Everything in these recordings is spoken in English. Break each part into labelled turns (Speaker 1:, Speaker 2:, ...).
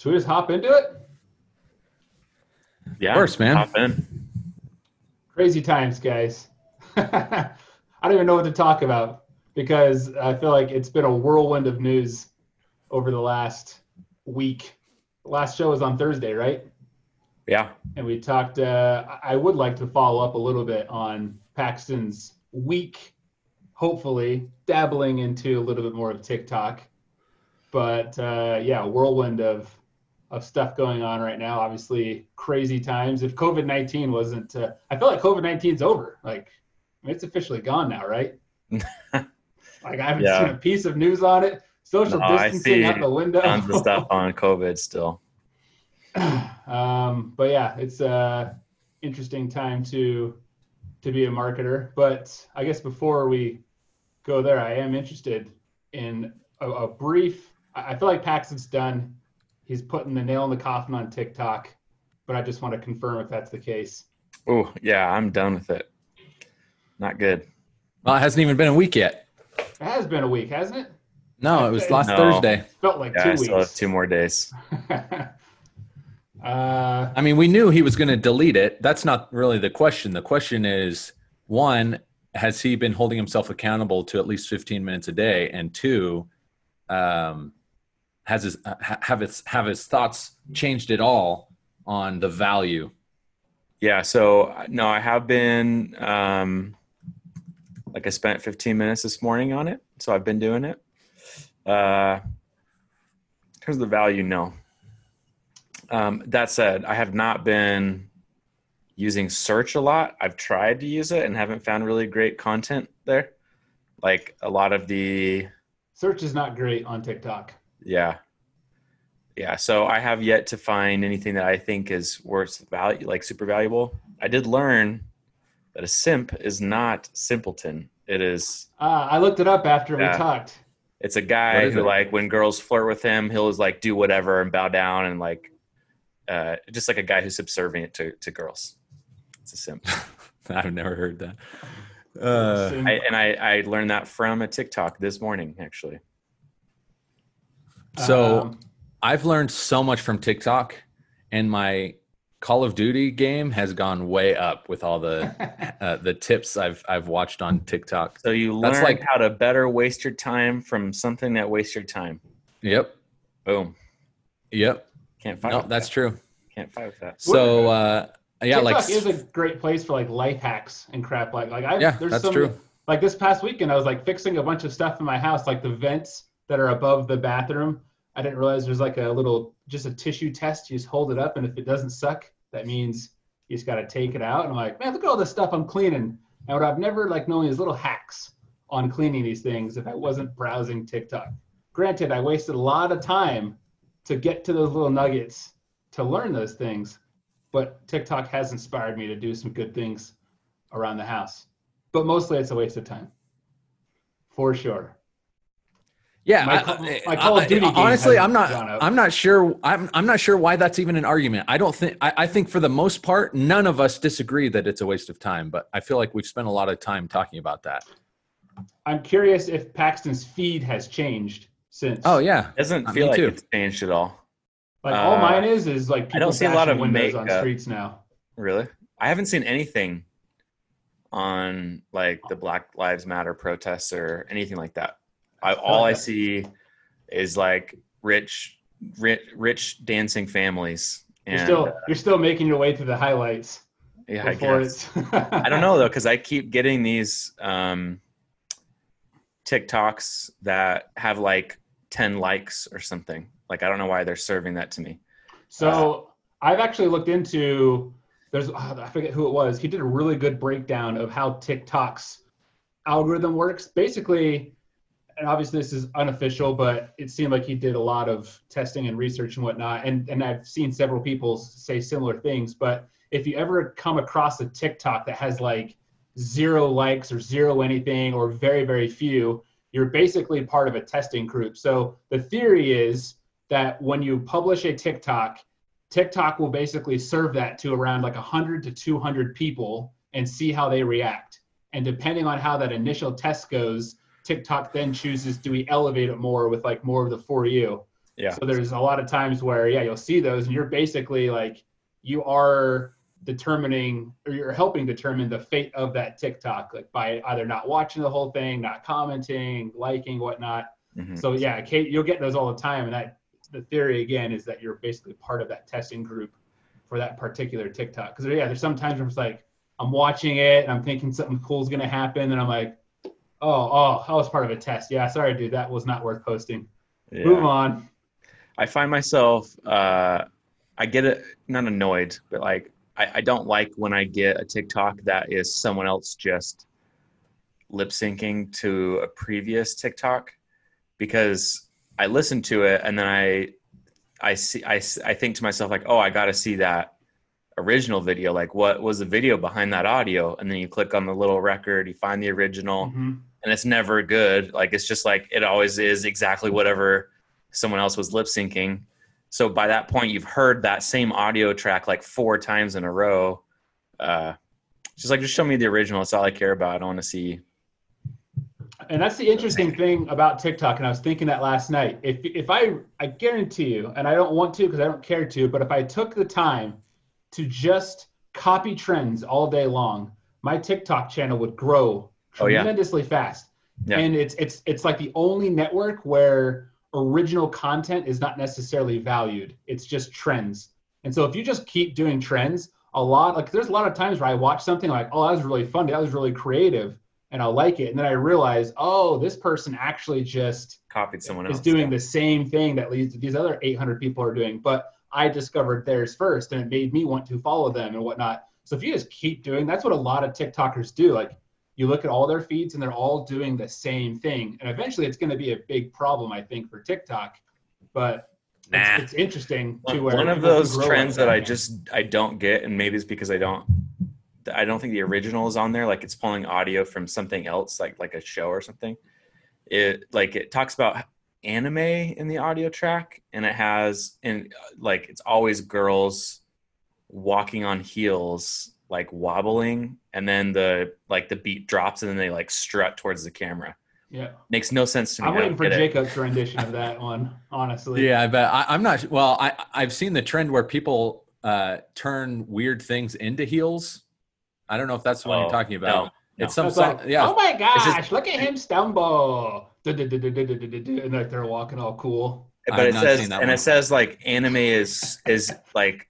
Speaker 1: should we just hop into it?
Speaker 2: Yeah.
Speaker 3: Of course, man.
Speaker 2: Hop in.
Speaker 1: Crazy times, guys. I don't even know what to talk about because I feel like it's been a whirlwind of news over the last week. The last show was on Thursday, right?
Speaker 2: Yeah.
Speaker 1: And we talked. Uh, I would like to follow up a little bit on Paxton's week, hopefully dabbling into a little bit more of TikTok. But uh, yeah, whirlwind of of stuff going on right now. Obviously, crazy times. If COVID nineteen wasn't, uh, I feel like COVID 19 is over. Like, I mean, it's officially gone now, right? like, I haven't
Speaker 2: Yeah.
Speaker 1: seen a piece of news on it. Social
Speaker 2: No,
Speaker 1: distancing out the window.
Speaker 2: Tons of stuff on COVID still.
Speaker 1: um, but yeah, it's a interesting time to to be a marketer. But I guess before we go there, I am interested in a, a brief. I I feel like Paxton's done. He's putting the nail in the coffin on TikTok, but I just want to confirm if that's the case.
Speaker 2: Oh, yeah, I'm done with it. Not good.
Speaker 3: Well, it hasn't even been a week yet.
Speaker 1: It has been a week, hasn't it?
Speaker 3: No, it was last
Speaker 2: No.
Speaker 3: Thursday.
Speaker 1: Felt like
Speaker 2: Yeah, I
Speaker 1: two
Speaker 2: still have
Speaker 1: weeks.
Speaker 2: two more days.
Speaker 1: uh,
Speaker 3: I mean, we knew he was going to delete it. That's not really the question. The question is one, has he been holding himself accountable to at least 15 minutes a day? And two, um, has his uh, have his have his thoughts changed at all on the value?
Speaker 2: Yeah, so no, I have been um like I spent 15 minutes this morning on it, so I've been doing it. Uh in terms of the value, no. Um, that said, I have not been using search a lot. I've tried to use it and haven't found really great content there. Like a lot of the
Speaker 1: search is not great on TikTok.
Speaker 2: Yeah. Yeah. So I have yet to find anything that I think is worth value, like super valuable. I did learn that a simp is not simpleton. It is,
Speaker 1: Uh, I looked it up after
Speaker 2: Yeah.
Speaker 1: we talked.
Speaker 2: it's a guy who
Speaker 3: it?
Speaker 2: like when girls flirt with him, he'll just like do whatever and bow down and like, uh, just like a guy who's subservient to, to girls. It's a simp.
Speaker 3: I've never heard that. Uh,
Speaker 2: I, and I, I learned that from a TikTok this morning, actually.
Speaker 3: So
Speaker 1: Um,
Speaker 3: I've learned so much from TikTok, and my Call of Duty game has gone way up with all the uh, the tips I've I've watched on TikTok.
Speaker 2: So you
Speaker 3: That's
Speaker 2: learn
Speaker 3: like-
Speaker 2: how to better waste your time from something that wastes your time.
Speaker 3: Yep,
Speaker 2: Boom.
Speaker 3: yep.
Speaker 2: Can't fight
Speaker 3: No,
Speaker 2: with
Speaker 3: that's
Speaker 2: that.
Speaker 3: true.
Speaker 2: Can't fight with that.
Speaker 3: So uh, yeah,
Speaker 1: TikTok
Speaker 3: like
Speaker 1: is a great place for like life hacks and crap. Like like I
Speaker 3: Yeah,
Speaker 1: there's
Speaker 3: that's
Speaker 1: some
Speaker 3: true.
Speaker 1: like this past weekend I was like fixing a bunch of stuff in my house, like the vents that are above the bathroom. I didn't realize there's like a little just a tissue test. You just hold it up, and if it doesn't suck, that means you just got to take it out. And I'm like, man, look at all this stuff I'm cleaning. And what I've never like known these little hacks on cleaning these things if I wasn't browsing TikTok. Granted, I wasted a lot of time to get to those little nuggets to learn those things, but TikTok has inspired me to do some good things around the house. But mostly it's a waste of time. For sure.
Speaker 3: Yeah.
Speaker 1: My
Speaker 3: I-
Speaker 1: Call-
Speaker 3: I-
Speaker 1: of Duty game
Speaker 3: honestly, I'm not. I'm not sure. I'm I'm not sure why that's even an argument. I don't think. I, I think for the most part, none of us disagree that it's a waste of time. But I feel like we've spent a lot of time talking about that.
Speaker 1: I'm curious if Paxton's feed has changed since.
Speaker 3: Oh yeah.
Speaker 2: doesn't
Speaker 3: Uh,
Speaker 2: feel like
Speaker 3: too.
Speaker 2: it's changed at all.
Speaker 1: Like all
Speaker 2: uh,
Speaker 1: mine is is like people
Speaker 2: I don't see a lot of
Speaker 1: windows on
Speaker 2: makeup.
Speaker 1: streets now.
Speaker 2: Really? I haven't seen anything on like the Black Lives Matter protests or anything like that. I, all I see is like rich, rich, rich dancing families.
Speaker 1: You're still
Speaker 2: uh,
Speaker 1: you're still making your way through the highlights
Speaker 2: yeah, I guess. I don't know though, because I keep getting these um, TikToks that have like ten likes or something. Like I don't know why they're serving that to me.
Speaker 1: So I've actually looked into. There's ah, I forget who it was. He did a really good breakdown of how TikTok's algorithm works. Basically, and obviously this is unofficial, but it seemed like he did a lot of testing and research and whatnot. And and I've seen several people say similar things. But if you ever come across a TikTok that has like zero likes or zero anything or very very few, you're basically part of a testing group. So the theory is that when you publish a TikTok, TikTok will basically serve that to around like 100 to 200 people and see how they react. And depending on how that initial test goes, TikTok then chooses do we elevate it more with like more of the for you.
Speaker 2: Yeah.
Speaker 1: So there's a lot of times where yeah, you'll see those, and you're basically like you are determining or you're helping determine the fate of that TikTok, like by either not watching the whole thing, not commenting, liking, whatnot.
Speaker 2: Mhm.
Speaker 1: So yeah, Kate, you'll get those all the time, and that the theory again is that you're basically part of that testing group for that particular TikTok. Because yeah, there's sometimes where it's like I'm watching it and I'm thinking something cool is gonna happen, and I'm like, oh, oh, I was part of a test. Yeah, sorry, dude, that was not worth posting.
Speaker 2: Yeah.
Speaker 1: Move on.
Speaker 2: I find myself, uh, I get it, not annoyed, but like, I, I don't like when I get a TikTok that is someone else just lip syncing to a previous TikTok because I listen to it and then I, I see, I, I think to myself like, oh, I got to see that original video. Like, what was the video behind that audio? And then you click on the little record, you find the original,
Speaker 1: Mhm.
Speaker 2: And it's never good. Like it's just like it always is exactly whatever someone else was lip syncing. So by that point, you've heard that same audio track like four times in a row. Uh, just like just show me the original. That's all I care about. I don't want to see.
Speaker 1: And that's the interesting thing about TikTok. And I was thinking that last night. If if I I guarantee you, and I don't want to because I don't care to, but if I took the time to just copy trends all day long, my TikTok channel would grow
Speaker 2: Oh, yeah.
Speaker 1: tremendously fast.
Speaker 2: Yeah.
Speaker 1: And it's it's it's like the only network where original content is not necessarily valued. It's just trends. And so if you just keep doing trends, a lot like there's a lot of times where I watch something like, oh, that was really funny, that was really creative, and I'll like it. And then I realize, oh, this person actually just
Speaker 2: Copied someone else.
Speaker 1: is doing the same thing that these these other 800 people are doing. But I discovered theirs first, and it made me want to follow them and whatnot. So if you just keep doing, that's what a lot of TikTokers do. Like you look at all their feeds, and they're all doing the same thing, and eventually it's going to be a big problem, I think, for TikTok. But
Speaker 2: Nah.
Speaker 1: it's, it's interesting to
Speaker 2: One,
Speaker 1: where
Speaker 2: one of those trends that I just I don't get, and maybe it's because I don't. I don't think the original is on there. Like it's pulling audio from something else, like like a show or something. It like it talks about anime in the audio track, and it has and uh, like it's always girls walking on heels, like wobbling, and then the like the beat drops, and then they like strut towards the camera.
Speaker 1: Yeah,
Speaker 2: Makes no sense to me.
Speaker 1: I'm waiting for
Speaker 2: get it.
Speaker 1: Jacob's rendition of that one. Honestly,
Speaker 3: Yeah, I bet. I, I'm not. Well, I I've seen the trend where people uh, turn weird things into heels. I don't know if that's the one
Speaker 2: Oh,
Speaker 3: you're talking about.
Speaker 2: no,
Speaker 3: It's some
Speaker 1: It's
Speaker 3: song.
Speaker 1: like,
Speaker 3: yeah.
Speaker 1: Oh my gosh!
Speaker 2: just-
Speaker 1: look at him stumble. And like they're walking all cool.
Speaker 2: but
Speaker 3: I've
Speaker 2: it
Speaker 3: not
Speaker 2: says
Speaker 3: seen that
Speaker 2: and
Speaker 3: one.
Speaker 2: it says like anime is is like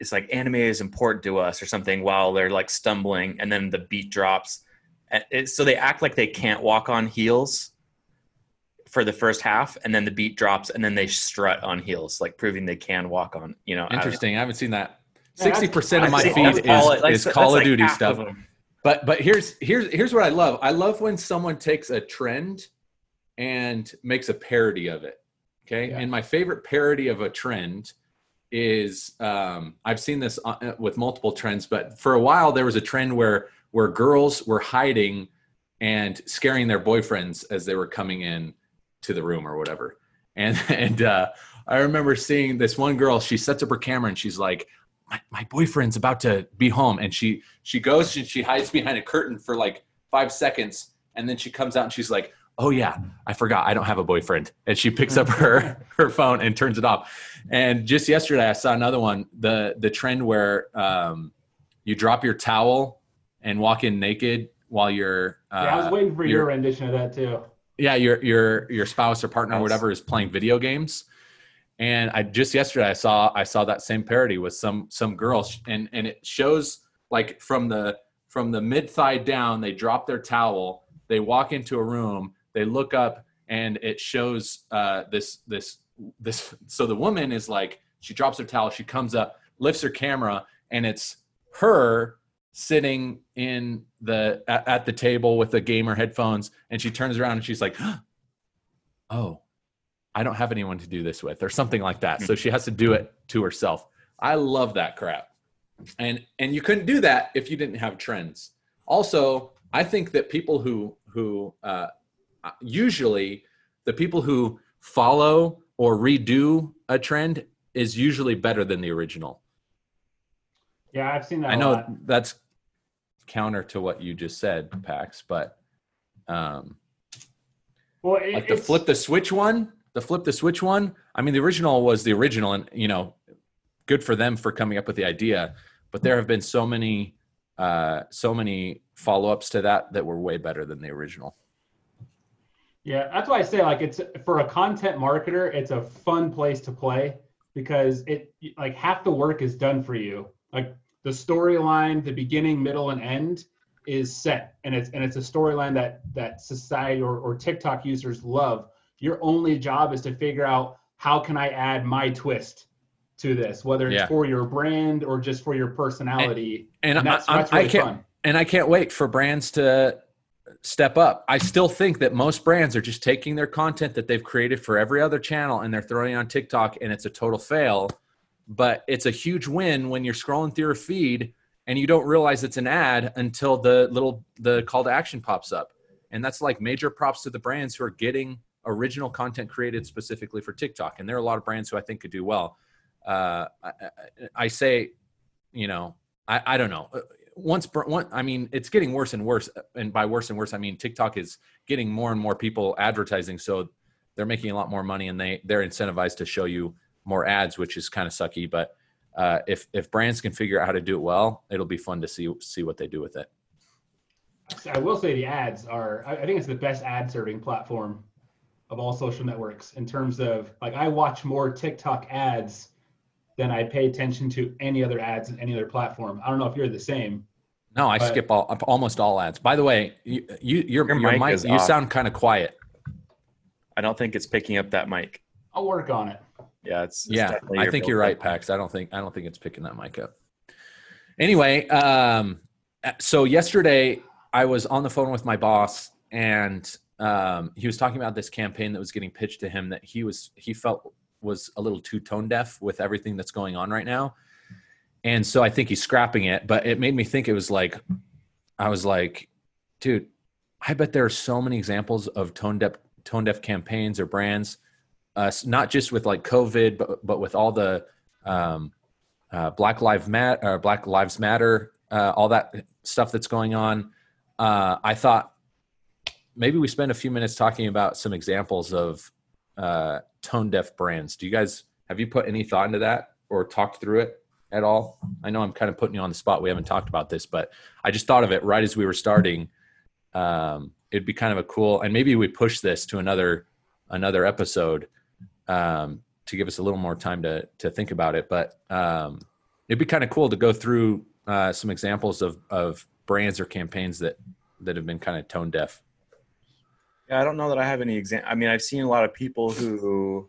Speaker 2: it's like anime is important to us or something while they're like stumbling and then the beat drops it, so they act like they can't walk on heels for the first half and then the beat drops and then they strut on heels like proving they can walk on you know I don't know.
Speaker 3: Interesting. I haven't seen that. Sixty
Speaker 1: that's-
Speaker 3: percent of my
Speaker 2: That's-
Speaker 3: feed
Speaker 2: that's all
Speaker 3: is,
Speaker 2: it- like,
Speaker 3: is
Speaker 2: that's
Speaker 3: Call
Speaker 2: like
Speaker 3: of Duty stuff.
Speaker 2: of.
Speaker 3: But but here's here's here's what I love. I love when someone takes a trend and makes a parody of it. Okay,
Speaker 1: Yeah.
Speaker 3: and my favorite parody of a trend is um, I've seen this uh, with multiple trends, but for a while there was a trend where where girls were hiding and scaring their boyfriends as they were coming in to the room or whatever. And and uh, I remember seeing this one girl. She sets up her camera and she's like, "My, my boyfriend's about to be home," and she she goes and she hides behind a curtain for like five seconds, and then she comes out and she's like, "Oh yeah, I forgot. I don't have a boyfriend." And she picks up her her phone and turns it off. And just yesterday, I saw another one. The the trend where um, you drop your towel and walk in naked while you're uh,
Speaker 1: yeah, I was waiting for your rendition of that too.
Speaker 3: yeah your your your spouse or partner or whatever is playing video games and i just yesterday i saw i saw that same parody with some some girls and and it shows like from the from the mid thigh down they drop their towel they walk into a room they look up and it shows uh this this this so the woman is like she drops her towel she comes up lifts her camera and it's her sitting in the at, at the table with the gamer headphones and she turns around and she's like oh i don't have anyone to do this with or something like that. So she has to do it to herself. I love that crap. And and you couldn't do that if you didn't have trends. Also i think that people who who uh, usually the people who follow or redo a trend is usually better than the original
Speaker 1: Yeah, I've seen that.
Speaker 3: I know that's counter to what you just said, Pax, but um,
Speaker 1: Well, it,
Speaker 3: like the flip the switch one, the flip the switch one, I mean, the original was the original, and you know, good for them for coming up with the idea. But there have been so many, uh, so many follow ups to that that were way better than the original.
Speaker 4: Yeah, that's why I say like it's for a content marketer, it's a fun place to play because it like half the work is done for you. Like the storyline, the beginning, middle, and end is set, and it's and it's a storyline that that society or, or TikTok users love. Your only job is to figure out how can I add my twist to this, whether it's
Speaker 3: Yeah.
Speaker 4: for your brand or just for your personality.
Speaker 3: And,
Speaker 4: And that's,
Speaker 3: I,
Speaker 4: that's really
Speaker 3: I can't,
Speaker 4: fun.
Speaker 3: and I can't wait for brands to step up. I still think that most brands are just taking their content that they've created for every other channel and they're throwing it on TikTok and it's a total fail. But it's a huge win when you're scrolling through a feed and you don't realize it's an ad until the little the call to action pops up. And that's like major props to the brands who are getting original content created specifically for TikTok. And there are a lot of brands who I think could do well. Uh, I, I, I say, you know, I, I don't know. Uh, Once, I mean, it's getting worse and worse. And by worse and worse, I mean TikTok is getting more and more people advertising, so they're making a lot more money, and they they're incentivized to show you more ads, which is kind of sucky. But uh, if if brands can figure out how to do it well, it'll be fun to see see what they do with it.
Speaker 4: I will say the ads are. I think it's the best ad serving platform of all social networks in terms of like I watch more TikTok ads than I pay attention to any other ads in any other platform. I don't know if you're the same.
Speaker 3: No, I
Speaker 4: But-
Speaker 3: skip all almost all ads. By the way, you, you your
Speaker 2: Your
Speaker 3: your,
Speaker 2: mic
Speaker 3: mic,
Speaker 2: is
Speaker 3: you
Speaker 2: off.
Speaker 3: sound kind of quiet.
Speaker 2: I don't think it's picking up that mic.
Speaker 4: I'll work on it.
Speaker 2: Yeah, it's, it's
Speaker 3: yeah
Speaker 2: definitely
Speaker 3: i think you're right pax i don't think i don't think it's picking that mic up anyway um so yesterday i was on the phone with my boss and um he was talking about this campaign that was getting pitched to him that he was he felt was a little too tone deaf with everything that's going on right now and so i think he's scrapping it but it made me think it was like i was like dude i bet there are so many examples of tone deaf tone deaf campaigns or brands uh, not just with like COVID, but but with all the um, uh, Black Lives Matter, or Black Lives Matter, uh, all that stuff that's going on. Uh, I thought maybe we spend a few minutes talking about some examples of uh, tone deaf brands. Do you guys have you put any thought into that or talked through it at all? I know I'm kind of putting you on the spot. We haven't talked about this, but I just thought of it right as we were starting. Um, it'd be kind of a cool, and maybe we push this to another another episode um, to give us a little more time to to think about it. But um, it'd be kind of cool to go through uh, some examples of of brands or campaigns that that have been kind of tone deaf.
Speaker 2: Yeah, I don't know that I have any example. I mean, I've seen a lot of people who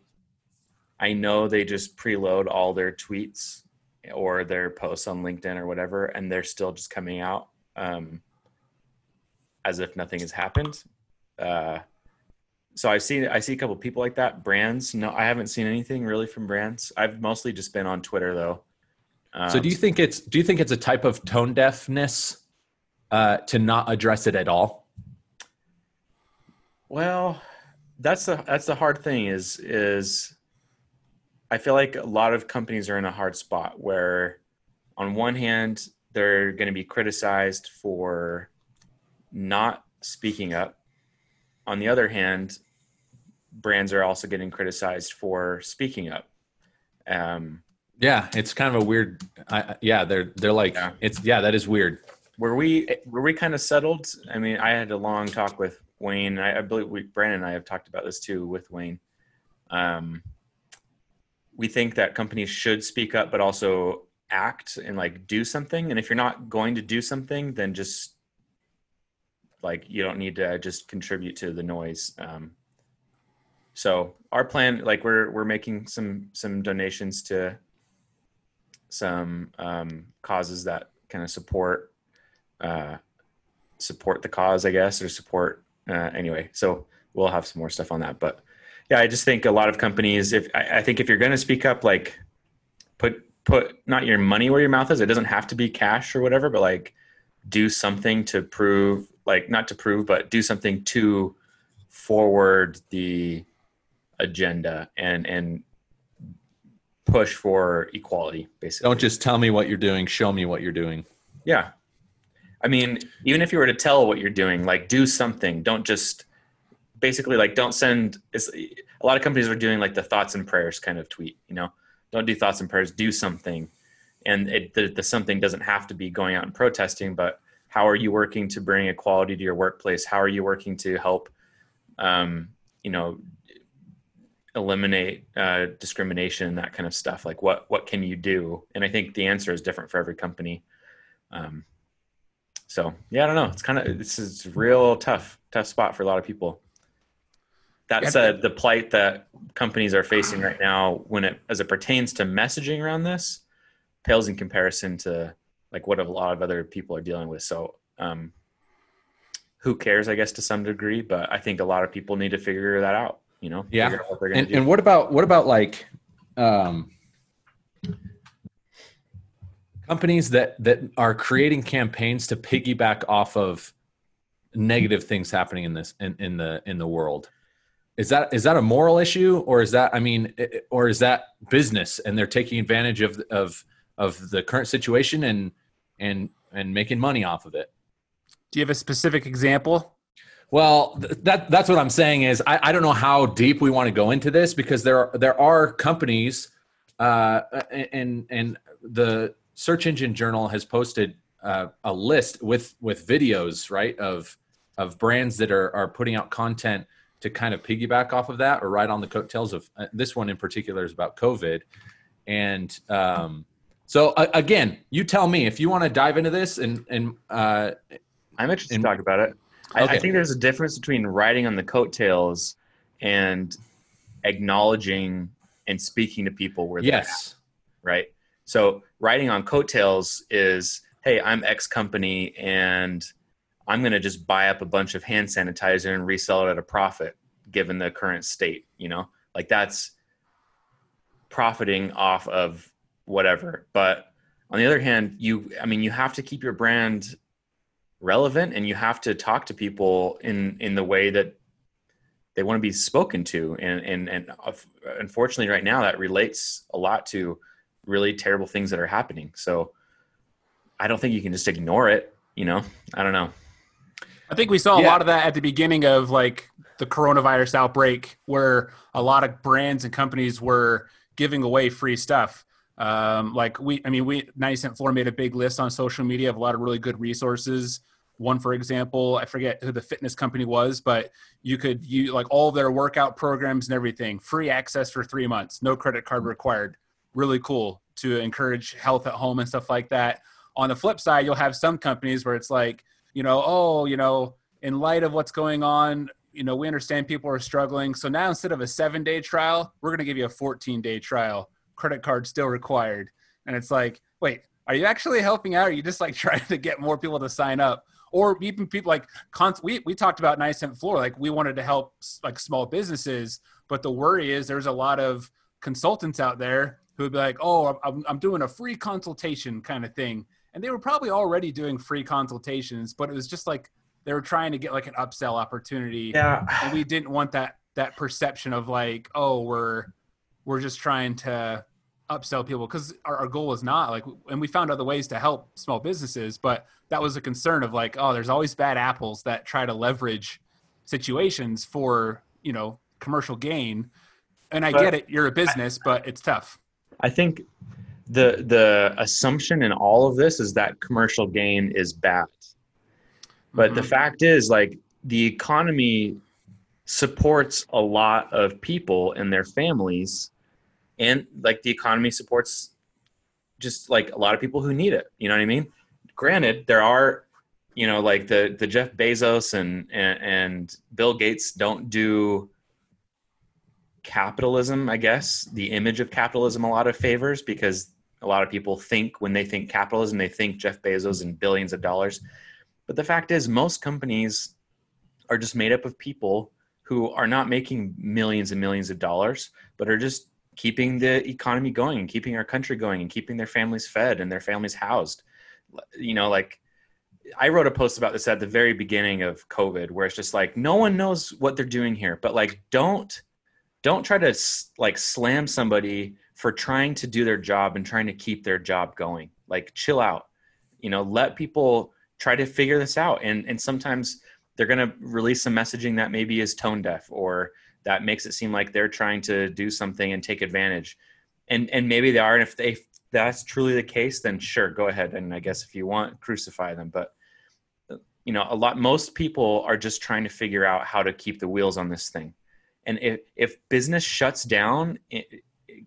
Speaker 2: I know they just preload all their tweets or their posts on LinkedIn or whatever, and they're still just coming out um, as if nothing has happened. Uh, so I've seen I see a couple people like that. Brands, no, I haven't seen anything really from brands. I've mostly just been on Twitter though. Um,
Speaker 3: so do you think it's do you think it's a type of tone deafness uh, to not address it at all?
Speaker 2: Well, that's the that's the hard thing is is I feel like a lot of companies are in a hard spot where on one hand they're going to be criticized for not speaking up. On the other hand, brands are also getting criticized for speaking up. Um,
Speaker 3: Yeah, it's kind of a weird. I, yeah, they're they're like
Speaker 2: Yeah.
Speaker 3: it's yeah that is weird.
Speaker 2: were we were we kind of settled? I mean, I had a long talk with Wayne. I, I believe we, Brandon and I have talked about this too with Wayne. Um, we think that companies should speak up, but also act and like do something. And if you're not going to do something, then just like you don't need to just contribute to the noise. Um, so our plan, like we're we're making some some donations to some um, causes that kind of support uh, support the cause, I guess, or support uh, anyway. So we'll have some more stuff on that. But yeah, I just think a lot of companies, if I, I think if you're going to speak up, like put put not your money where your mouth is. It doesn't have to be cash or whatever, but like do something to prove, like not to prove, but do something to forward the agenda and and push for equality basically
Speaker 3: Don't just tell me what you're doing. Show me what you're doing.
Speaker 2: yeah. I mean, even if you were to tell what you're doing, like do something. Don't just basically like don't send it's a lot of companies are doing like the thoughts and prayers kind of tweet. You know, don't do thoughts and prayers, do something. And it, the, the something doesn't have to be going out and protesting, but how are you working to bring equality to your workplace? How are you working to help, um, you know, eliminate uh, discrimination, and that kind of stuff? Like, what what can you do? And I think the answer is different for every company. Um, so yeah, I don't know. It's kind of this is real tough, tough spot for a lot of people. That said, the plight that companies are facing right now, when it as it pertains to messaging around this, pales in comparison to like what a lot of other people are dealing with. So, um, who cares? I guess to some degree, but I think a lot of people need to figure that out. You know,
Speaker 3: Yeah.
Speaker 2: what
Speaker 3: And, and what about what about like um, companies that that are creating campaigns to piggyback off of negative things happening in this in, in the in the world? Is that is that a moral issue, or is that I mean, or is that business and they're taking advantage of of of the current situation and and and making money off of it?
Speaker 1: Do you have a specific example?
Speaker 3: Well, th- that that's what I'm saying is I, I don't know how deep we want to go into this because there are, there are companies uh, and and the search engine journal has posted uh, a list with with videos right of of brands that are are putting out content to kind of piggyback off of that or ride on the coattails of uh, this one in particular is about COVID and um, so uh, again you tell me if you want to dive into this and and uh,
Speaker 2: I'm interested
Speaker 3: in-
Speaker 2: to talk about it. I, I think there's a difference between riding on the coattails and acknowledging and speaking to people where they're at,
Speaker 3: yes
Speaker 2: right? So riding on coattails is, hey, I'm X company and I'm going to just buy up a bunch of hand sanitizer and resell it at a profit, given the current state. You know, like that's profiting off of whatever. But on the other hand, you, I mean, you have to keep your brand relevant and you have to talk to people in in the way that they want to be spoken to and and and unfortunately right now that relates a lot to really terrible things that are happening so i don't think you can just ignore it you know i don't know
Speaker 1: I think we saw a lot of that at the beginning of like the coronavirus outbreak, where a lot of brands and companies were giving away free stuff. Um, like we, I mean, we 90 Cent Floor made a big list on social media of a lot of really good resources. One, for example, I forget who the fitness company was, but you could you like all of their workout programs and everything, free access for three months, no credit card required. Really cool to encourage health at home and stuff like that. On the flip side, you'll have some companies where it's like, you know, oh, you know, in light of what's going on, you know, we understand people are struggling. So now instead of a seven day trial, we're going to give you a 14 day trial. Credit card still required. And it's like, wait, are you actually helping out? Or are you just like trying to get more people to sign up? Or even people like, we, we talked about Nice Cent Floor, like we wanted to help like small businesses. But the worry is there's a lot of consultants out there who would be like, oh, I'm, I'm doing a free consultation kind of thing. And they were probably already doing free consultations but it was just like they were trying to get like an upsell opportunity.
Speaker 2: Yeah.
Speaker 1: And we didn't want that that perception of like oh we're we're just trying to upsell people because our, our goal is not like and we found other ways to help small businesses but that was a concern of like oh there's always bad apples that try to leverage situations for you know commercial gain. And i
Speaker 2: But
Speaker 1: get it you're a business but it's tough
Speaker 2: i think the the assumption in all of this is that commercial gain is bad. But the
Speaker 1: Mhm.
Speaker 2: fact is like the economy supports a lot of people and their families and like the economy supports just like a lot of people who need it. You know what i mean? Granted there are you know like the the jeff bezos and and, and bill gates don't do capitalism i guess the image of capitalism a lot of favors because a lot of people think when they think capitalism they think jeff bezos and billions of dollars. But the fact is most companies are just made up of people who are not making millions and millions of dollars but are just keeping the economy going and keeping our country going and keeping their families fed and their families housed. You know like i wrote a post about this at the very beginning of covid where it's just like no one knows what they're doing here but like don't don't try to like slam somebody for trying to do their job and trying to keep their job going like chill out you know let people try to figure this out and and sometimes they're going to release some messaging that maybe is tone deaf or that makes it seem like they're trying to do something and take advantage. And and maybe they are. And if they if that's truly the case, then sure, go ahead. And I guess if you want, crucify them. But uh, you know, a lot most people are just trying to figure out how to keep the wheels on this thing. And if if business shuts down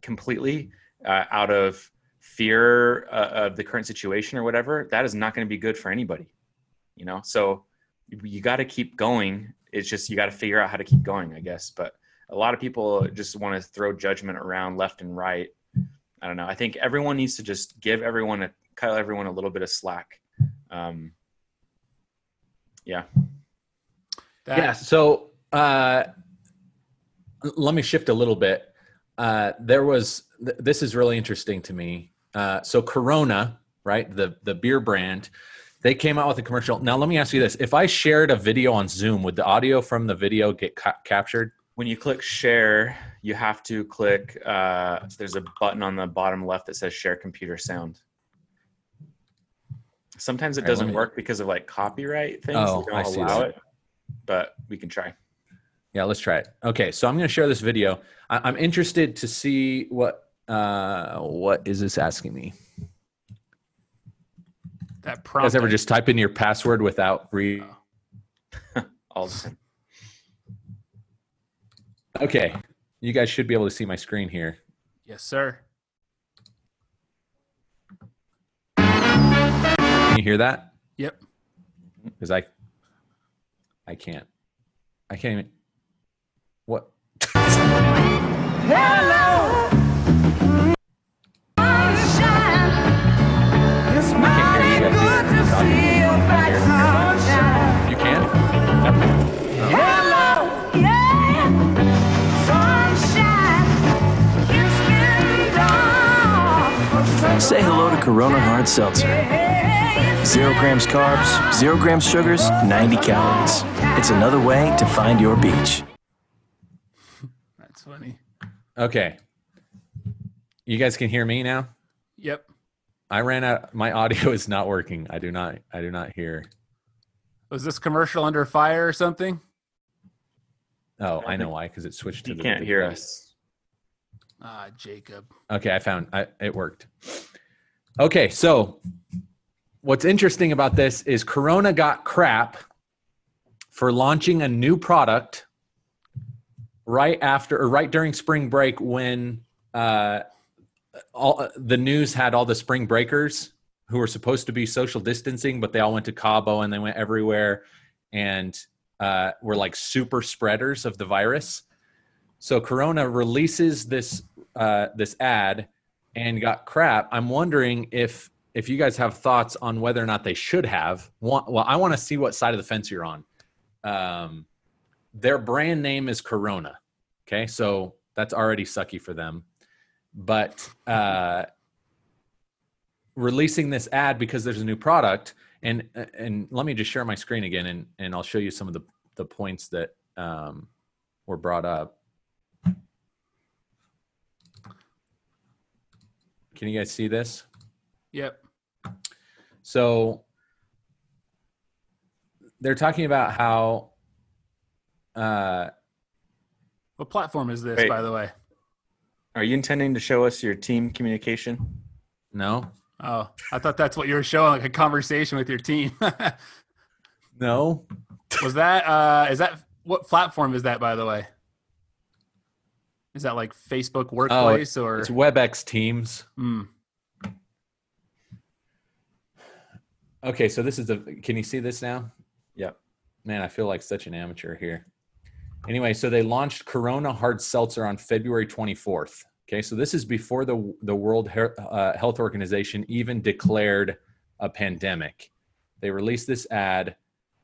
Speaker 2: completely uh, out of fear uh, of the current situation or whatever, that is not going to be good for anybody. You know, so you got to keep going. It's just you got to figure out how to keep going, I guess. But a lot of people just want to throw judgment around left and right. I don't know. I think everyone needs to just give everyone a cut everyone a little bit of slack. Um, yeah.
Speaker 3: That- yeah. So uh, let me shift a little bit. Uh, there was th- this is really interesting to me. Uh, so Corona, right, the the beer brand, they came out with a commercial. Now let me ask you this: If I shared a video on Zoom, would the audio from the video get ca- captured?
Speaker 2: When you click share, you have to click. Uh, there's a button on the bottom left that says share computer sound. Sometimes it doesn't work because of like copyright things.
Speaker 3: Oh,
Speaker 2: don't I allow it, but we can try.
Speaker 3: Yeah, let's try it. Okay, so I'm going to share this video. I- am interested to see what uh, what is this asking me.
Speaker 1: That prompt.
Speaker 3: You guys ever just type in your password without re?
Speaker 2: All the.
Speaker 3: Okay, you guys should be able to see my screen here.
Speaker 1: Yes, sir.
Speaker 3: Can you hear that?
Speaker 1: Yep.
Speaker 3: Because I, I can't. I can't even. Hello. You can? Hello, yeah.
Speaker 5: Say hello to Corona Hard Seltzer. Zero grams carbs, zero grams sugars, 90 calories. It's another way to find your beach.
Speaker 1: That's funny.
Speaker 3: Okay. You guys can hear me now?
Speaker 1: Yep.
Speaker 3: I ran out my audio is not working. I do not I do not hear.
Speaker 1: Was this commercial under fire or something?
Speaker 3: Oh, I know why because it switched to
Speaker 2: you
Speaker 3: the
Speaker 2: can't hear us.
Speaker 1: Ah, Jacob.
Speaker 3: Okay, I found I, it worked. Okay, so what's interesting about this is Corona got crap for launching a new product right after or right during spring break when uh, all the news had all the spring breakers who were supposed to be social distancing, but they all went to Cabo and they went everywhere and uh, were like super spreaders of the virus. So Corona releases this uh, this ad and got crap. I'm wondering if if you guys have thoughts on whether or not they should have. Well, I want to see what side of the fence you're on. Um, their brand name is Corona. Okay, so that's already sucky for them. But uh, releasing this ad because there's a new product, and and let me just share my screen again, and and I'll show you some of the the points that um, were brought up. Can you guys see this?
Speaker 1: Yep.
Speaker 3: So they're talking about how uh
Speaker 1: What platform is this,
Speaker 2: Wait.
Speaker 1: by the way?
Speaker 2: Are you intending to show us your team communication?
Speaker 3: no
Speaker 1: Oh, I thought that's what you were showing, like a conversation with your team.
Speaker 3: no
Speaker 1: Was that uh is that what platform is that by the way? Is that like Facebook Workplace or
Speaker 3: Oh, it's WebEx Teams.
Speaker 1: Hmm.
Speaker 3: Okay, so this is the can you see this now?
Speaker 2: Yep.
Speaker 3: Man, I feel like such an amateur here. Anyway, so they launched Corona Hard Seltzer on February 24th. Okay, so this is before the the World uh, Health Organization even declared a pandemic. They released this ad.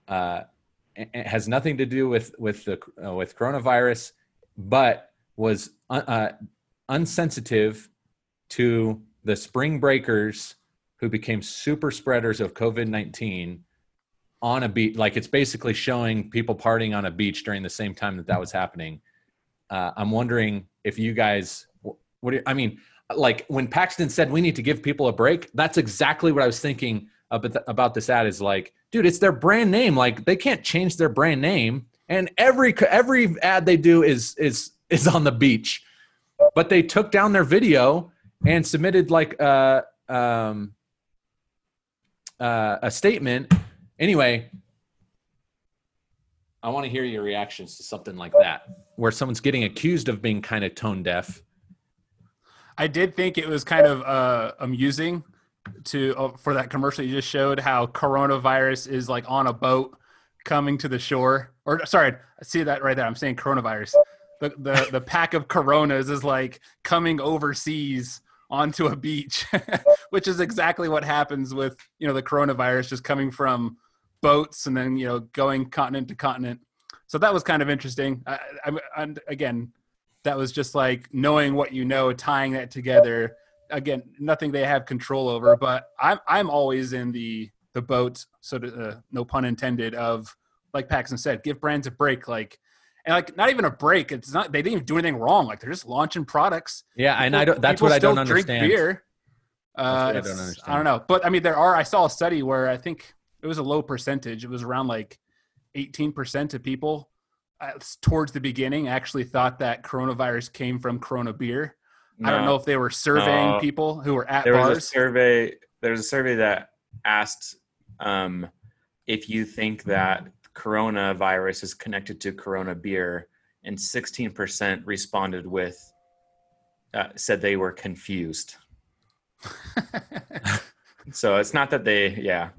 Speaker 3: Uh, it has nothing to do with with the uh, with coronavirus, but was uh, uh, unsensitive to the spring breakers who became super spreaders of COVID 19 on a beach. Like it's basically showing people partying on a beach during the same time that that was happening. Uh, I'm wondering if you guys, what do you, I mean, like when Paxton said we need to give people a break, that's exactly what I was thinking about, about this ad is like, dude, it's their brand name. Like they can't change their brand name. and every every ad they do is is is on the beach. But they took down their video and submitted like a um, uh, a statement. Anyway, I want to hear your reactions to something like that, where someone's getting accused of being kind of tone deaf.
Speaker 1: I did think it was kind of uh, amusing to uh, for that commercial you just showed how coronavirus is like on a boat coming to the shore. Or sorry, I see that right there. I'm saying coronavirus. The the the pack of coronas is like coming overseas onto a beach, which is exactly what happens with you know the coronavirus just coming from boats and then you know going continent to continent. So that was kind of interesting. I, I, and again, that was just like knowing what you know, tying that together. Again, nothing they have control over, but I'm I'm always in the the boat, so to, uh, no pun intended, of like Paxton said, give brands a break, like and like not even a break. It's not they didn't even do anything wrong. Like they're just launching products.
Speaker 3: Yeah, people, and I don't. That's what I don't understand.
Speaker 1: Beer. Uh, I don't understand. I don't know, but I mean, there are. I saw a study where I think it was a low percentage. It was around like eighteen percent of people uh, towards the beginning actually thought that coronavirus came from Corona beer. No, I don't know if they were surveying no. people who were at
Speaker 2: there
Speaker 1: bars.
Speaker 2: Was a survey. There was a survey that asked um, if you think that coronavirus is connected to Corona beer, and 16% responded with uh, said they were confused. so it's not that they, yeah.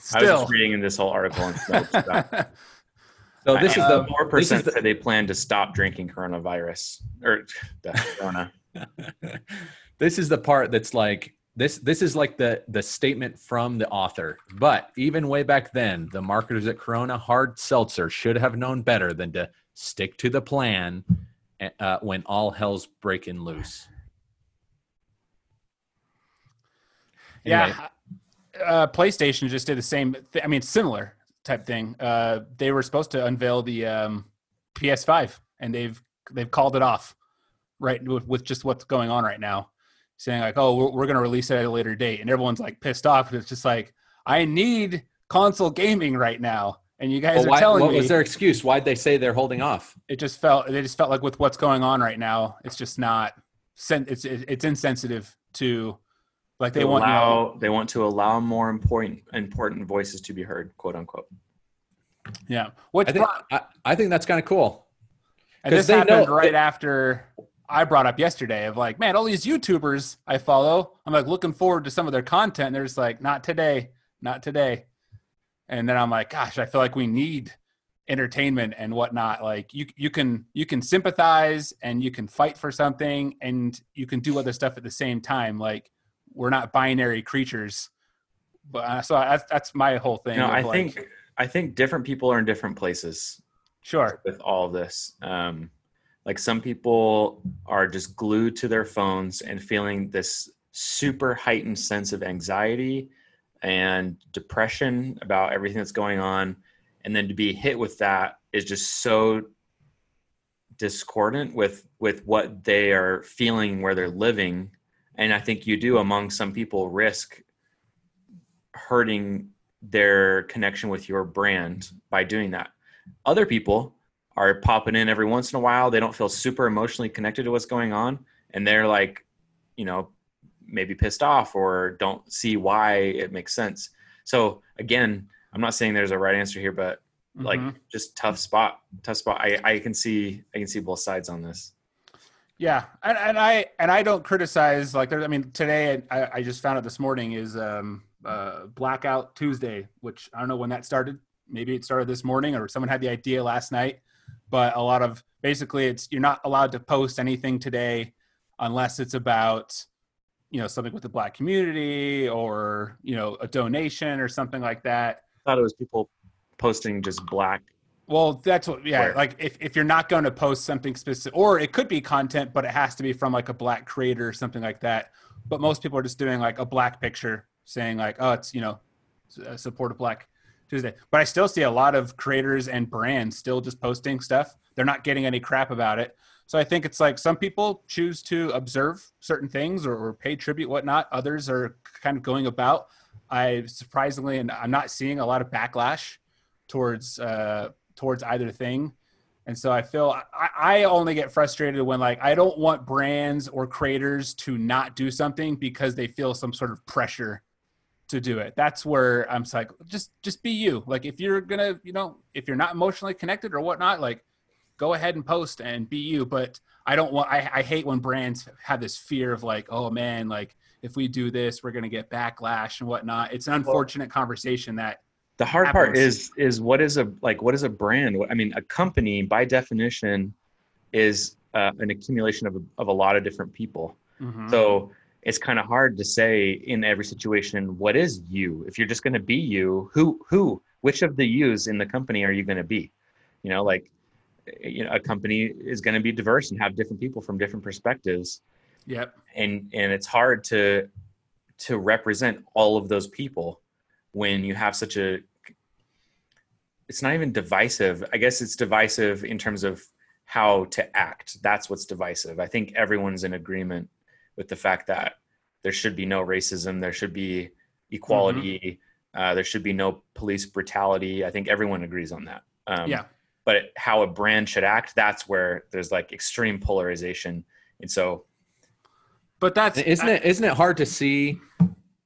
Speaker 2: Still. I was just reading in this whole article and stuff. So this is the more percent said they plan to stop drinking coronavirus or corona.
Speaker 3: this is the part that's like this. This is like the the statement from the author. But even way back then, the marketers at Corona Hard Seltzer should have known better than to stick to the plan uh, when all hell's breaking loose.
Speaker 1: Anyway. Yeah. Uh, PlayStation just did the same. Th- I mean, similar type thing. Uh, they were supposed to unveil the um, PS5, and they've they've called it off, right? With, with just what's going on right now, saying like, "Oh, we're, we're going to release it at a later date," and everyone's like pissed off. It's just like, I need console gaming right now, and you guys well, are why, telling
Speaker 3: what
Speaker 1: me.
Speaker 3: What was their excuse? Why'd they say they're holding off?
Speaker 1: It just felt they just felt like with what's going on right now, it's just not. It's it's insensitive to like they want
Speaker 2: allow,
Speaker 1: you know,
Speaker 2: they want to allow more important important voices to be heard, quote unquote.
Speaker 1: Yeah,
Speaker 3: what I think I, I think that's kind of cool.
Speaker 1: And this happened know, right after I brought up yesterday of like, man, all these YouTubers I follow, I'm like looking forward to some of their content. And they're just like, not today, not today. And then I'm like, gosh, I feel like we need entertainment and whatnot. Like you, you can you can sympathize and you can fight for something and you can do other stuff at the same time. Like we're not binary creatures. But uh, so that's that's my whole thing.
Speaker 2: Know, I like, think I think different people are in different places.
Speaker 1: Sure.
Speaker 2: With all of this, um, like some people are just glued to their phones and feeling this super heightened sense of anxiety and depression about everything that's going on, and then to be hit with that is just so discordant with with what they are feeling where they're living and i think you do among some people risk hurting their connection with your brand by doing that. Other people are popping in every once in a while. They don't feel super emotionally connected to what's going on and they're like you know maybe pissed off or don't see why it makes sense. So again i'm not saying there's a right answer here but like mm-hmm. just tough spot tough spot. I, I can see i can see both sides on this
Speaker 1: yeah, and, and I and I don't criticize like there. I mean, today I, I just found out this morning is um, uh, Blackout Tuesday, which I don't know when that started. Maybe it started this morning, or someone had the idea last night. But a lot of basically, it's you're not allowed to post anything today unless it's about you know something with the black community or you know a donation or something like that.
Speaker 2: I thought it was people posting just black
Speaker 1: well, that's what, yeah. Where? Like if, if you're not going to post something specific, or it could be content, but it has to be from like a black creator or something like that. But most people are just doing like a black picture saying like, oh, it's, you know, uh, support a black Tuesday. But I still see a lot of creators and brands still just posting stuff. They're not getting any crap about it. So I think it's like some people choose to observe certain things or, or pay tribute, whatnot. Others are kind of going about. I surprisingly, and I'm not seeing a lot of backlash towards uh, towards either thing. And so I feel I, I only get frustrated when like I don't want brands or creators to not do something because they feel some sort of pressure to do it. That's where I'm like, just just be you. Like if you're gonna, you know, if you're not emotionally connected or whatnot, like go ahead and post and be you. But I don't want. I, I hate when brands have this fear of like, oh man, like if we do this, we're gonna get backlash and whatnot. It's an unfortunate conversation that
Speaker 2: the hard part is is what is a like what is a brand? I mean a company by definition is uh, an accumulation of a, of a lot of different people.
Speaker 1: Mhm.
Speaker 2: so it's kind of hard to say in every situation what is you? If you're just going to be you who who which of the yous in the company are you going to be? You know like you know a company is going to be diverse and have different people from different perspectives.
Speaker 1: Yep.
Speaker 2: and and it's hard to to represent all of those people when you have such a it's not even divisive. I guess it's divisive in terms of how to act. That's what's divisive. I think everyone's in agreement with the fact that there should be no racism. There should be equality. Uh, there should be no police brutality. I think everyone agrees on that. Um,
Speaker 1: Yeah.
Speaker 2: but how a brand should act that's where there's like extreme polarization. And so
Speaker 1: But that's
Speaker 3: Isn't it isn't it hard to see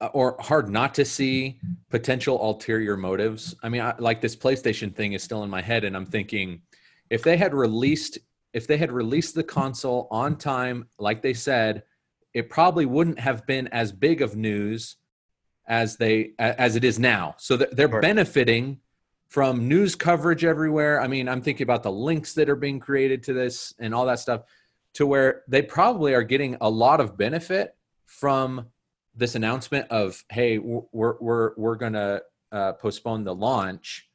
Speaker 3: Uh, or hard not to see potential ulterior motives? I mean, I, like this PlayStation thing is still in my head, and I'm thinking if they had released if they had released the console on time, like they said, it probably wouldn't have been as big of news as they as it is now. So they're
Speaker 2: Sure.
Speaker 3: benefiting from news coverage everywhere. I mean, I'm thinking about the links that are being created to this and all that stuff to where they probably are getting a lot of benefit from this announcement of hey we're we're we're gonna uh, postpone the launch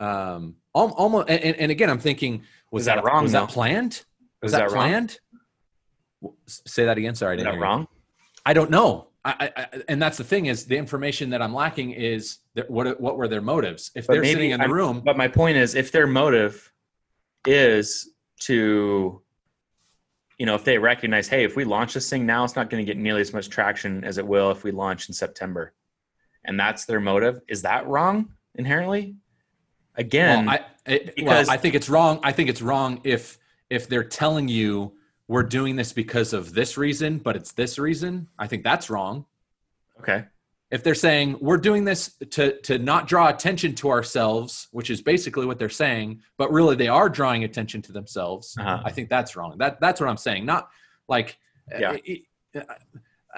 Speaker 3: um almost and, and again i'm thinking was
Speaker 2: Is that
Speaker 3: that
Speaker 2: wrong,
Speaker 3: was that planned? Was that,
Speaker 2: that
Speaker 3: planned? Say that again sorry I
Speaker 2: is
Speaker 3: didn't
Speaker 2: that wrong?
Speaker 3: I don't know. I, I, I and that's the thing is the information that i'm lacking is that what what were their motives? If
Speaker 2: But
Speaker 3: they're sitting in the
Speaker 2: I'm-
Speaker 3: room
Speaker 2: But my point is, if their motive is to, you know, if they recognize, hey, if we launch this thing now, it's not going to get nearly as much traction as it will if we launch in September, and that's their motive, is that wrong inherently? Again,
Speaker 3: well, I, it,
Speaker 2: because-
Speaker 3: well, I think it's wrong. I think it's wrong if if they're telling you we're doing this because of this reason, but it's this reason. I think that's wrong.
Speaker 2: okay,
Speaker 3: If they're saying we're doing this to to not draw attention to ourselves, which is basically what they're saying, but really they are drawing attention to themselves.
Speaker 2: Uh-huh.
Speaker 3: I think that's wrong. That that's what I'm saying. Not like
Speaker 2: Yeah.
Speaker 3: uh,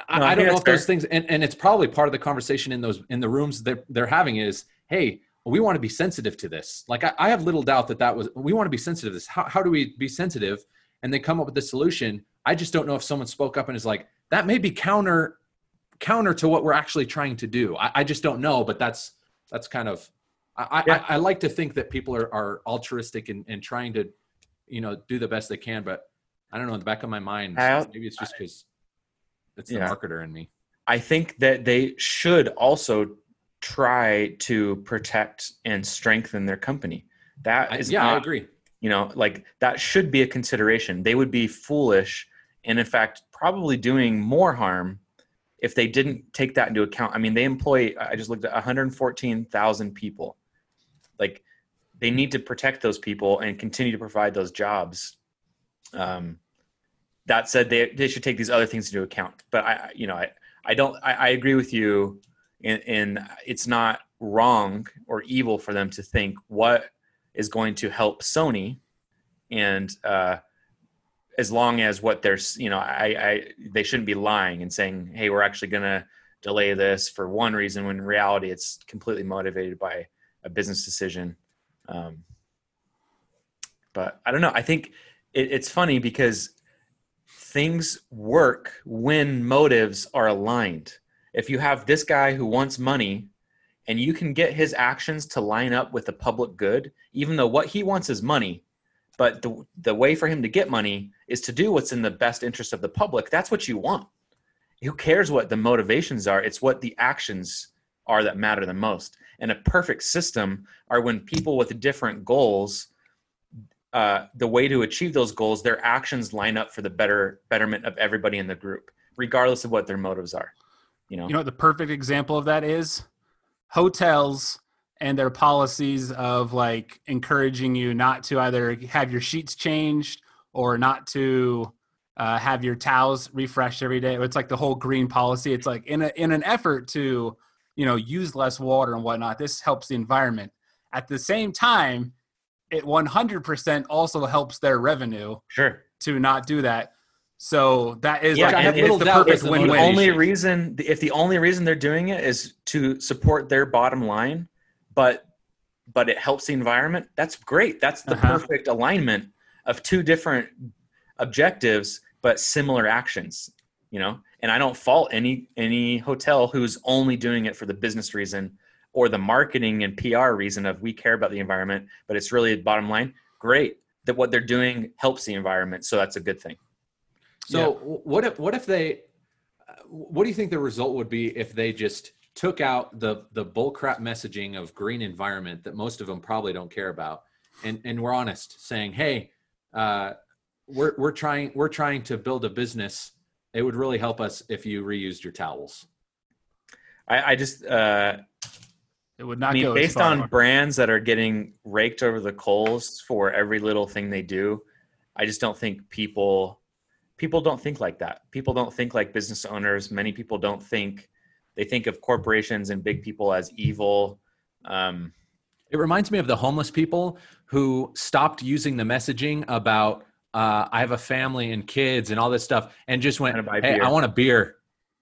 Speaker 3: I,
Speaker 2: No,
Speaker 3: I
Speaker 2: I
Speaker 3: don't know if those things and, and it's probably part of the conversation in those in the rooms that they're having is hey we want to be sensitive to this like I, I have little doubt that that was we want to be sensitive to this how, how do we be sensitive and they come up with the solution i just don't know if someone spoke up and is like that may be counter counter to what we're actually trying to do i, I just don't know but that's that's kind of i
Speaker 2: Yeah.
Speaker 3: I, I like to think that people are, are altruistic and, and trying to you know do the best they can but i don't know in the back of my mind maybe it's just because it's the
Speaker 2: Yeah.
Speaker 3: marketer in me
Speaker 2: I think that they should also try to protect and strengthen their company. That is,
Speaker 3: I,
Speaker 2: is
Speaker 3: yeah i agree
Speaker 2: you know like that should be a consideration they would be foolish and in fact probably doing more harm if they didn't take that into account i mean they employ i just looked at 114000 people. Like they need to protect those people and continue to provide those jobs. Um, that said they, they should take these other things into account. But i you know i, I don't I, I agree with you in it's not wrong or evil for them to think what is going to help Sony, and uh, as long as what they're you know, I, I they shouldn't be lying and saying, "Hey, we're actually going to delay this for one reason," when in reality it's completely motivated by a business decision. Um, but I don't know. I think it, it's funny because things work when motives are aligned. If you have this guy who wants money and you can get his actions to line up with the public good, even though what he wants is money, but the, the way for him to get money is to do what's in the best interest of the public, that's what you want. Who cares what the motivations are? It's what the actions are that matter the most. And a perfect system are when people with different goals, uh, the way to achieve those goals, their actions line up for the better betterment of everybody in the group, regardless of what their motives are. You know,
Speaker 1: You know what the perfect example of that is? Hotels and their policies of like encouraging you not to either have your sheets changed or not to uh, have your towels refreshed every day. It's like the whole green policy. It's like in a, in an effort to, you know, use less water and whatnot. This helps the environment. At the same time, it 100% also helps their revenue
Speaker 2: Sure.
Speaker 1: to not do that. So that is
Speaker 2: Yeah,
Speaker 1: like
Speaker 3: I have little doubt the
Speaker 2: the only reason if the only reason they're doing it is to support their bottom line but but it helps the environment. That's great. That's the
Speaker 1: Uh-huh.
Speaker 2: perfect alignment of two different objectives but similar actions you know? And i don't fault any any hotel who's only doing it for the business reason or the marketing and pr reason of we care about the environment but it's really bottom line. Great that what they're doing helps the environment so that's a good thing.
Speaker 3: So w- what if what if they what do you think the result would be if they just took out the the bullcrap messaging of green environment that most of them probably don't care about and and we're honest saying hey uh, we're we're trying we're trying to build a business it would really help us if you reused your towels
Speaker 2: i, I just uh
Speaker 1: It would not
Speaker 2: I mean,
Speaker 1: go as
Speaker 2: based
Speaker 1: far.
Speaker 2: on brands that are getting raked over the coals for every little thing they do, I just don't think people people don't think like that. People don't think like business owners. Many people don't think they think of corporations and big people as evil. Um,
Speaker 3: It reminds me of the homeless people who stopped using the messaging about uh, I have a family and kids and all this stuff, and just went,
Speaker 2: buy
Speaker 3: "Hey,
Speaker 2: beer."
Speaker 3: I want a beer,"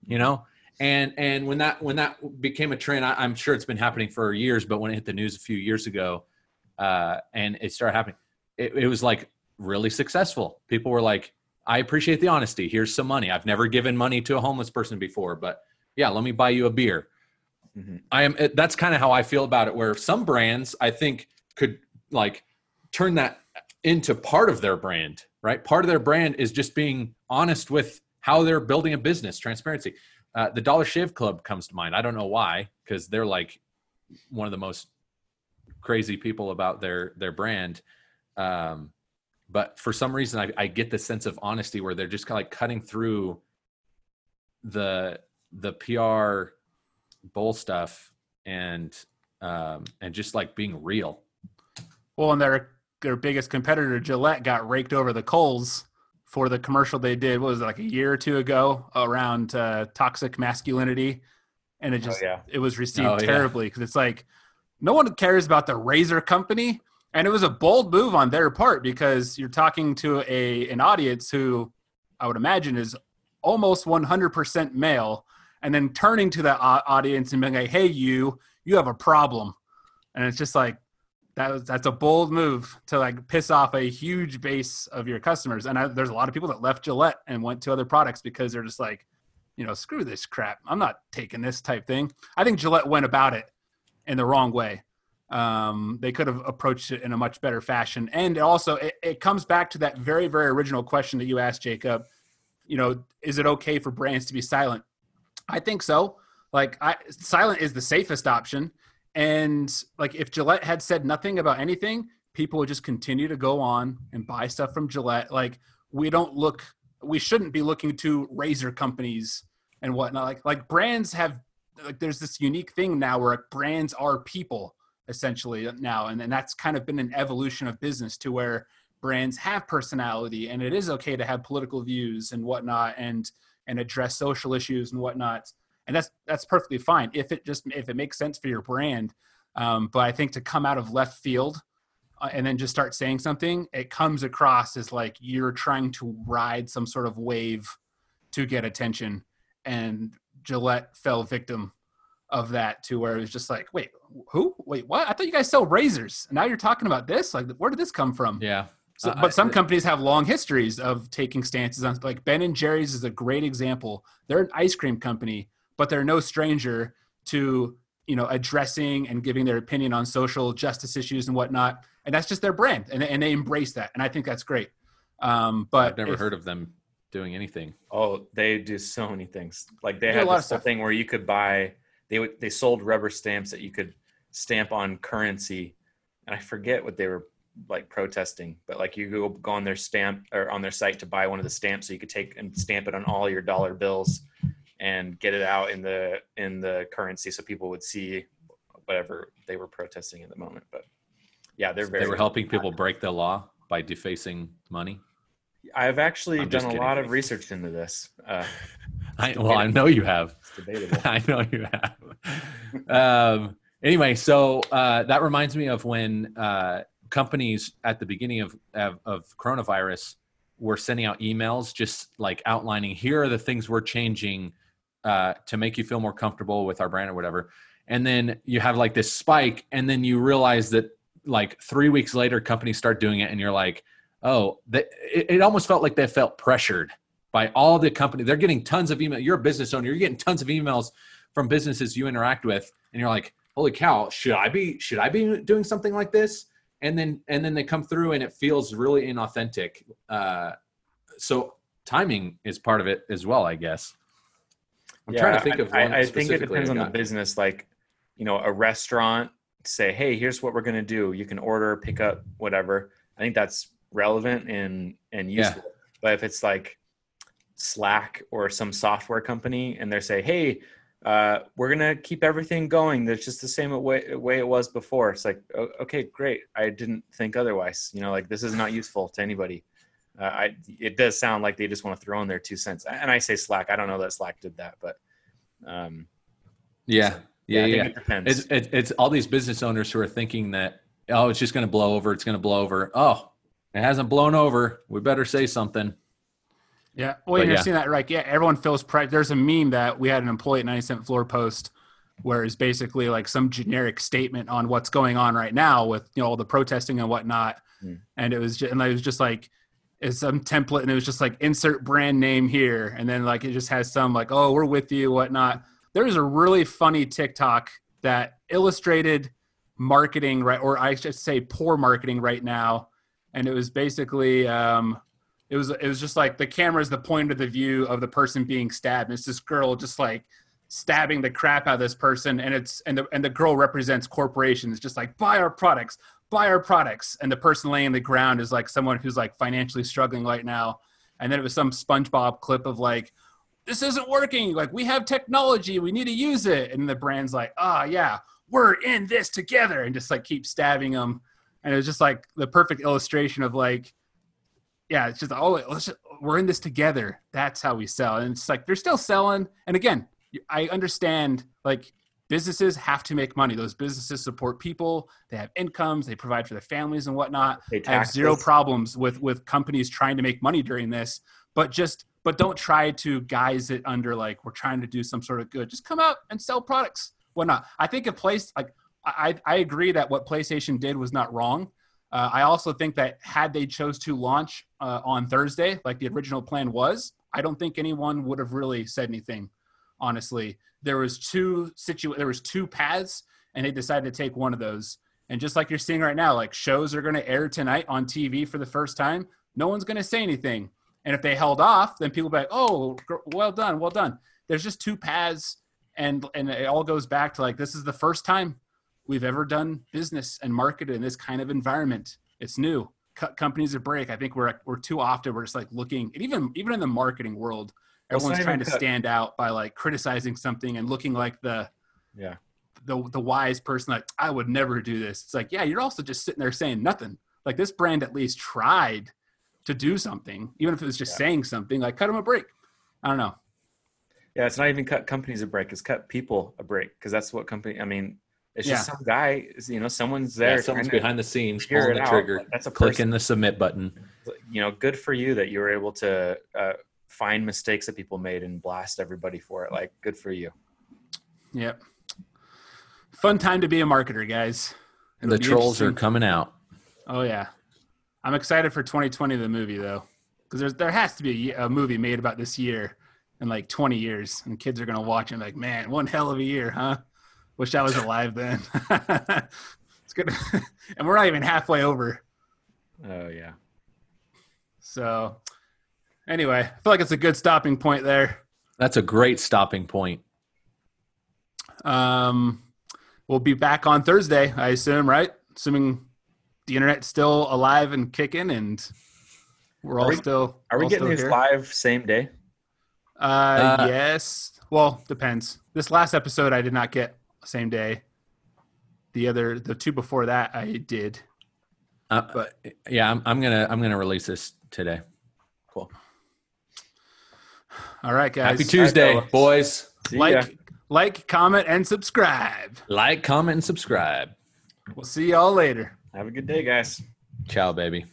Speaker 3: you know. And and when that when that became a trend, I, I'm sure it's been happening for years. But when it hit the news a few years ago, uh, and it started happening, it, it was like really successful. People were like, "I appreciate the honesty. Here's some money. I've never given money to a homeless person before, but yeah, let me buy you a beer."
Speaker 2: Mhm.
Speaker 3: I am. That's kind of how I feel about it. Where some brands, I think, could like turn that into part of their brand. Right, part of their brand is just being honest with how they're building a business, transparency. Uh, the Dollar Shave Club comes to mind. I don't know why, because they're like one of the most crazy people about their their brand. Um, but for some reason, I, I get this sense of honesty where they're just kind of like cutting through the the PR bull stuff and um, and just like being real.
Speaker 1: Well, and their their biggest competitor, Gillette, got raked over the coals for the commercial they did. What was it like a year or two ago around uh, toxic masculinity, and it just
Speaker 2: yeah.
Speaker 1: it was received
Speaker 3: Oh,
Speaker 1: terribly because it's like no one cares about the razor company, and it was a bold move on their part because you're talking to a an audience who I would imagine is almost 100% male, and then turning to that audience and being like, "Hey, you, you have a problem," and it's just like that was that's a bold move to like piss off a huge base of your customers. And I, there's a lot of people that left Gillette and went to other products because they're just like, you know, screw this crap. I'm not taking this type thing. I think Gillette went about it in the wrong way. Um, they could have approached it in a much better fashion. And also, it, it comes back to that very, very original question that you asked, Jacob. You know, is it okay for brands to be silent? I think so. Like, I, silent is the safest option. And like, if Gillette had said nothing about anything, people would just continue to go on and buy stuff from Gillette. Like, we don't look, we shouldn't be looking to razor companies and whatnot. Like, like brands have, like, there's this unique thing now where brands are people essentially now, and, and that's kind of been an evolution of business to where brands have personality, and it is okay to have political views and whatnot, and and address social issues and whatnot. And that's that's perfectly fine if it just if it makes sense for your brand. Um, but i think to come out of left field uh, and then just start saying something it comes across as like you're trying to ride some sort of wave to get attention. And gillette fell victim of that to where it was just like wait who? Wait what? I thought you guys sell razors. Now you're talking about this? Like where did this come from?
Speaker 3: Yeah.
Speaker 1: So,
Speaker 3: Uh,
Speaker 1: but some
Speaker 3: I-
Speaker 1: companies have long histories of taking stances on, like Ben and Jerry's is a great example. They're an ice cream company, but they're no stranger to you know addressing and giving their opinion on social justice issues and whatnot. And that's just their brand, and, and they embrace that, and I think that's great. Um, but
Speaker 3: I've never
Speaker 1: if-
Speaker 3: heard of them doing anything.
Speaker 2: Oh, they do so many things. Like they
Speaker 1: They do a
Speaker 2: had
Speaker 1: lot
Speaker 2: this
Speaker 1: of
Speaker 2: whole thing where you could buy. They would they sold rubber stamps that you could stamp on currency, and I forget what they were like protesting, but like you go go on their stamp or on their site to buy one of the stamps, so you could take and stamp it on all your dollar bills, and get it out in the in the currency, so people would see whatever they were protesting at the moment. But yeah, they're very.
Speaker 3: They were helping people break the law by defacing money.
Speaker 2: I've actually
Speaker 3: I'm
Speaker 2: done a lot of research into this. Uh,
Speaker 3: I, well, I know you have.
Speaker 2: it's debatable.
Speaker 3: I know you have. Um, anyway, so uh, that reminds me of when uh, companies at the beginning of, of of coronavirus were sending out emails, just like outlining here are the things we're changing uh, to make you feel more comfortable with our brand or whatever. And then you have like this spike, and then you realize that like three weeks later, companies start doing it, and you're like, oh, it, it almost felt like they felt pressured by all the company. They're getting tons of email. You're a business owner. You're getting tons of emails from businesses you interact with, and you're like, "Holy cow! Should I be? Should I be doing something like this?" And then and then they come through, and it feels really inauthentic. Uh, so timing is part of it as well, I guess. I'm trying to think of
Speaker 2: I,
Speaker 3: one
Speaker 2: I, I think it depends on the business. Like, you know, a restaurant say, "Hey, here's what we're going to do. You can order, pick up, whatever." I think that's relevant and and
Speaker 3: Yeah.
Speaker 2: useful. But if it's like Slack or some software company, and they're say, "Hey, uh, we're gonna keep everything going. That's just the same way way it was before." It's like, okay, great. I didn't think otherwise. You know, like this is not useful to anybody. Uh, I it does sound like they just want to throw in their two cents. And I say Slack. I don't know that Slack did that, but um,
Speaker 3: Yeah, yeah,
Speaker 2: I
Speaker 3: yeah.
Speaker 2: think it depends.
Speaker 3: It's, it's it's all these business owners who are thinking that oh, it's just going to blow over. It's going to blow over. Oh, it hasn't blown over. We better say something.
Speaker 1: Yeah. Well,
Speaker 3: But
Speaker 1: you're
Speaker 3: yeah.
Speaker 1: seeing that right. Yeah. Everyone feels pride. There's a meme that we had an employee at 90 cent floor post where it's basically like some generic statement on what's going on right now with, you know, all the protesting and whatnot.
Speaker 2: Hmm.
Speaker 1: And it was just, and it was just like, it's some template and it was just like insert brand name here. And then like, it just has some like, oh, we're with you, whatnot. There's a really funny TikTok that illustrated marketing, right? Or I should say poor marketing right now. And it was basically, um, it was it was just like the camera is the point of the view of the person being stabbed. And it's this girl just like stabbing the crap out of this person, and it's and the and the girl represents corporations, just like buy our products, buy our products, and the person laying the ground is like someone who's like financially struggling right now. And then it was some SpongeBob clip of like, this isn't working. Like we have technology, we need to use it. And the brand's like, ah, yeah, we're in this together, and just like keep stabbing them. And it was just like the perfect illustration of like yeah, it's just oh, let's just, we're in this together. That's how we sell, and it's like they're still selling. And again, I understand like businesses have to make money. Those businesses support people. They have incomes. They provide for their families and whatnot. I have zero problems with with companies trying to make money during this, but just but don't try to guise it under like we're trying to do some sort of good. Just come out and sell products. Whatnot. I think a place like I I agree that what PlayStation did was not wrong. Uh, I also think that had they chose to launch uh, on Thursday, like the original plan was, I don't think anyone would have really said anything. Honestly, there was two situ there was two paths, and they decided to take one of those. And just like you're seeing right now, like shows are going to air tonight on TV for the first time. No one's going to say anything. And if they held off, then people be like, "Oh, well done, well done." There's just two paths, and and it all goes back to like this is the first time we've ever done business and marketed in this kind of environment. It's new. Cut companies a break. I think we're we're too often we're just like looking, and even even in the marketing world, everyone's trying to
Speaker 2: cut-
Speaker 1: stand out by like criticizing something and looking like the
Speaker 2: Yeah.
Speaker 1: the the wise person. Like I would never do this. It's like yeah, you're also just sitting there saying nothing. Like this brand at least tried to do something, even if it was just
Speaker 2: Yeah.
Speaker 1: saying something. Like cut them a break. I don't know.
Speaker 2: Yeah, it's not even cut companies a break; it's cut people a break because that's what company. I mean, it's just some guy. You know, someone's there.
Speaker 3: Yeah, someone's behind the scenes, pulling the
Speaker 2: out.
Speaker 3: trigger,
Speaker 2: Like, That's a
Speaker 3: clicking
Speaker 2: person.
Speaker 3: the submit button.
Speaker 2: You know, good for you that you were able to uh, find mistakes that people made and blast everybody for it. Like, good for you.
Speaker 1: Yep. Fun time to be a marketer, guys. It'll
Speaker 3: the trolls are coming out.
Speaker 1: Oh yeah, I'm excited for 2020 the movie though, because there has to be a, a movie made about this year in like 20 years, and kids are gonna watch it and like, man, one hell of a year, huh? Wish I was alive then. it's good, and we're not even halfway over.
Speaker 2: Oh yeah.
Speaker 1: So anyway, I feel like it's a good stopping point there.
Speaker 3: That's a great stopping point.
Speaker 1: Um, we'll be back on Thursday, I assume, right? Assuming the internet's still alive and kicking, and we're all
Speaker 2: we-
Speaker 1: still.
Speaker 2: Are we getting
Speaker 1: still
Speaker 2: these
Speaker 1: here.
Speaker 2: live same day?
Speaker 1: Uh,
Speaker 3: Uh,
Speaker 1: yes. Well, depends. This last episode, I did not get same day. The other, the two before that, I did.
Speaker 3: Uh,
Speaker 1: But-
Speaker 3: yeah, I'm, I'm gonna I'm gonna release this today.
Speaker 2: Cool.
Speaker 1: All right, guys.
Speaker 3: Happy Tuesday,
Speaker 2: fellas.
Speaker 3: boys.
Speaker 2: See ya.
Speaker 1: Like, like, comment, and subscribe.
Speaker 3: Like, comment, and subscribe.
Speaker 1: We'll see y'all later.
Speaker 2: Have a good day, guys.
Speaker 3: Ciao, baby.